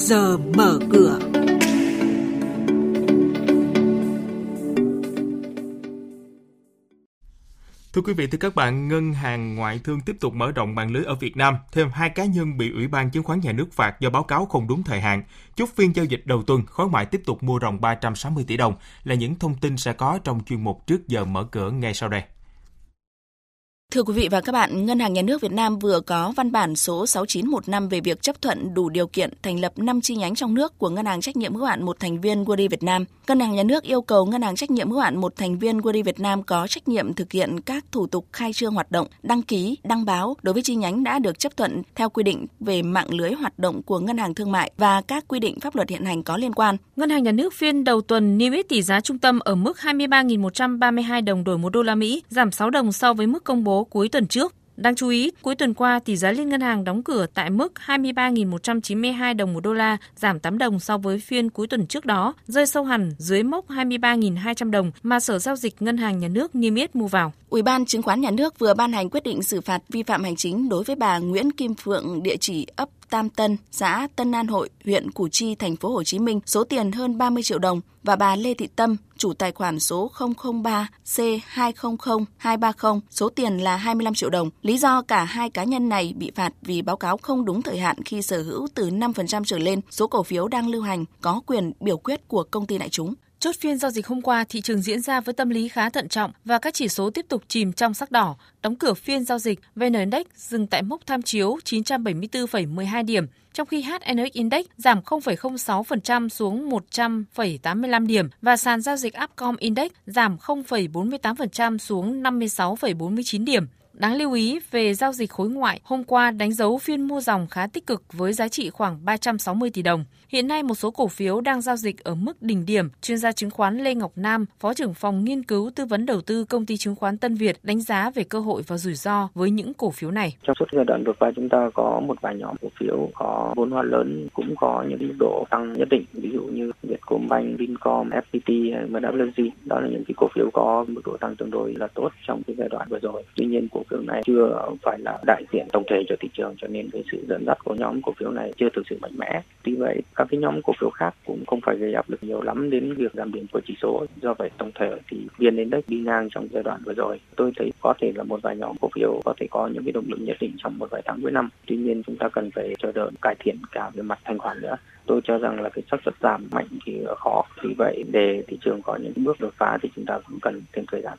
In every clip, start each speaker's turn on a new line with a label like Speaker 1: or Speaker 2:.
Speaker 1: giờ mở cửa.
Speaker 2: Thưa quý vị, thưa các bạn, Ngân hàng Ngoại thương tiếp tục mở rộng mạng lưới ở Việt Nam. Thêm hai cá nhân bị Ủy ban Chứng khoán Nhà nước phạt do báo cáo không đúng thời hạn. Chốt phiên giao dịch đầu tuần, khối ngoại tiếp tục mua ròng 360 tỷ đồng là những thông tin sẽ có trong chuyên mục trước giờ mở cửa ngay sau đây.
Speaker 3: Thưa quý vị và các bạn, Ngân hàng Nhà nước Việt Nam vừa có văn bản số 6915 về việc chấp thuận đủ điều kiện thành lập 5 chi nhánh trong nước của Ngân hàng trách nhiệm hữu hạn một thành viên Wordy Việt Nam. Ngân hàng Nhà nước yêu cầu Ngân hàng trách nhiệm hữu hạn một thành viên Wordy Việt Nam có trách nhiệm thực hiện các thủ tục khai trương hoạt động, đăng ký, đăng báo đối với chi nhánh đã được chấp thuận theo quy định về mạng lưới hoạt động của Ngân hàng Thương mại và các quy định pháp luật hiện hành có liên quan.
Speaker 4: Ngân hàng Nhà nước phiên đầu tuần niêm yết tỷ giá trung tâm ở mức 23.132 đồng đổi 1 đô la Mỹ, giảm 6 đồng so với mức công bố cuối tuần trước. Đáng chú ý, cuối tuần qua, tỷ giá liên ngân hàng đóng cửa tại mức 23.192 đồng một đô la, giảm 8 đồng so với phiên cuối tuần trước đó, rơi sâu hẳn dưới mốc 23.200 đồng mà Sở Giao dịch Ngân hàng Nhà nước niêm yết mua vào.
Speaker 3: Ủy ban Chứng khoán Nhà nước vừa ban hành quyết định xử phạt vi phạm hành chính đối với bà Nguyễn Kim Phượng, địa chỉ ấp Tam Tân, xã Tân An Hội, huyện Củ Chi, thành phố Hồ Chí Minh số tiền hơn 30 triệu đồng và bà Lê Thị Tâm, chủ tài khoản số 003 C200230, số tiền là 25 triệu đồng. Lý do cả hai cá nhân này bị phạt vì báo cáo không đúng thời hạn khi sở hữu từ 5% trở lên số cổ phiếu đang lưu hành có quyền biểu quyết của công ty đại chúng.
Speaker 4: Chốt phiên giao dịch hôm qua, thị trường diễn ra với tâm lý khá thận trọng và các chỉ số tiếp tục chìm trong sắc đỏ. Đóng cửa phiên giao dịch, VN Index dừng tại mốc tham chiếu 974,12 điểm, trong khi HNX Index giảm 0,06% xuống 100,85 điểm và sàn giao dịch Upcom Index giảm 0,48% xuống 56,49 điểm. Đáng lưu ý về giao dịch khối ngoại, hôm qua đánh dấu phiên mua dòng khá tích cực với giá trị khoảng 360 tỷ đồng. Hiện nay một số cổ phiếu đang giao dịch ở mức đỉnh điểm. Chuyên gia chứng khoán Lê Ngọc Nam, Phó trưởng phòng nghiên cứu tư vấn đầu tư công ty chứng khoán Tân Việt đánh giá về cơ hội và rủi ro với những cổ phiếu này.
Speaker 5: Trong suốt giai đoạn vừa qua chúng ta có một vài nhóm cổ phiếu có vốn hóa lớn cũng có những mức độ tăng nhất định, ví dụ như Vietcombank, Vincom, FPT, MWG. Đó là những cái cổ phiếu có mức độ tăng tương đối là tốt trong cái giai đoạn vừa rồi. Tuy nhiên cổ phiếu này chưa phải là đại diện tổng thể cho thị trường, cho nên cái sự dẫn dắt của nhóm cổ phiếu này chưa thực sự mạnh mẽ. Tuy vậy, các cái nhóm cổ phiếu khác cũng không phải gây áp lực nhiều lắm đến việc giảm điểm của chỉ số. Do vậy, tổng thể thì biên index đi ngang trong giai đoạn vừa rồi. Tôi thấy có thể là một vài nhóm cổ phiếu có thể có những cái động lực nhất định trong một vài tháng cuối năm. Tuy nhiên, chúng ta cần phải chờ đợi cải thiện cả về mặt thanh khoản nữa tôi cho rằng là cái xác suất giảm mạnh thì khó vì vậy, để thị trường có những bước đột phá thì chúng ta cũng cần thêm thời gian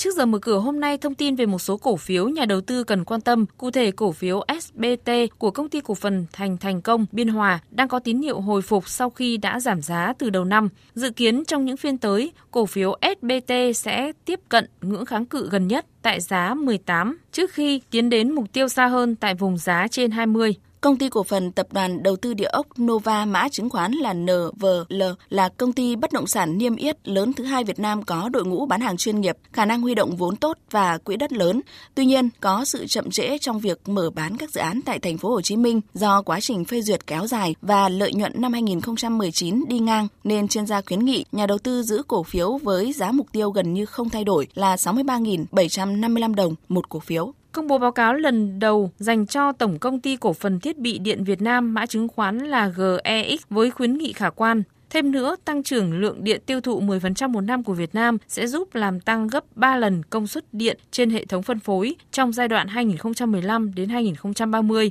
Speaker 4: Trước giờ mở cửa hôm nay thông tin về một số cổ phiếu nhà đầu tư cần quan tâm, cụ thể cổ phiếu SBT của công ty cổ phần Thành Thành Công Biên Hòa đang có tín hiệu hồi phục sau khi đã giảm giá từ đầu năm. Dự kiến trong những phiên tới, cổ phiếu SBT sẽ tiếp cận ngưỡng kháng cự gần nhất tại giá 18 trước khi tiến đến mục tiêu xa hơn tại vùng giá trên 20.
Speaker 3: Công ty cổ phần tập đoàn đầu tư địa ốc Nova mã chứng khoán là NVL là công ty bất động sản niêm yết lớn thứ hai Việt Nam có đội ngũ bán hàng chuyên nghiệp, khả năng huy động vốn tốt và quỹ đất lớn. Tuy nhiên, có sự chậm trễ trong việc mở bán các dự án tại thành phố Hồ Chí Minh do quá trình phê duyệt kéo dài và lợi nhuận năm 2019 đi ngang nên chuyên gia khuyến nghị nhà đầu tư giữ cổ phiếu với giá mục tiêu gần như không thay đổi là 63.755 đồng một cổ phiếu.
Speaker 4: Công bố báo cáo lần đầu dành cho Tổng Công ty Cổ phần Thiết bị Điện Việt Nam mã chứng khoán là GEX với khuyến nghị khả quan. Thêm nữa, tăng trưởng lượng điện tiêu thụ 10% một năm của Việt Nam sẽ giúp làm tăng gấp 3 lần công suất điện trên hệ thống phân phối trong giai đoạn 2015 đến 2030.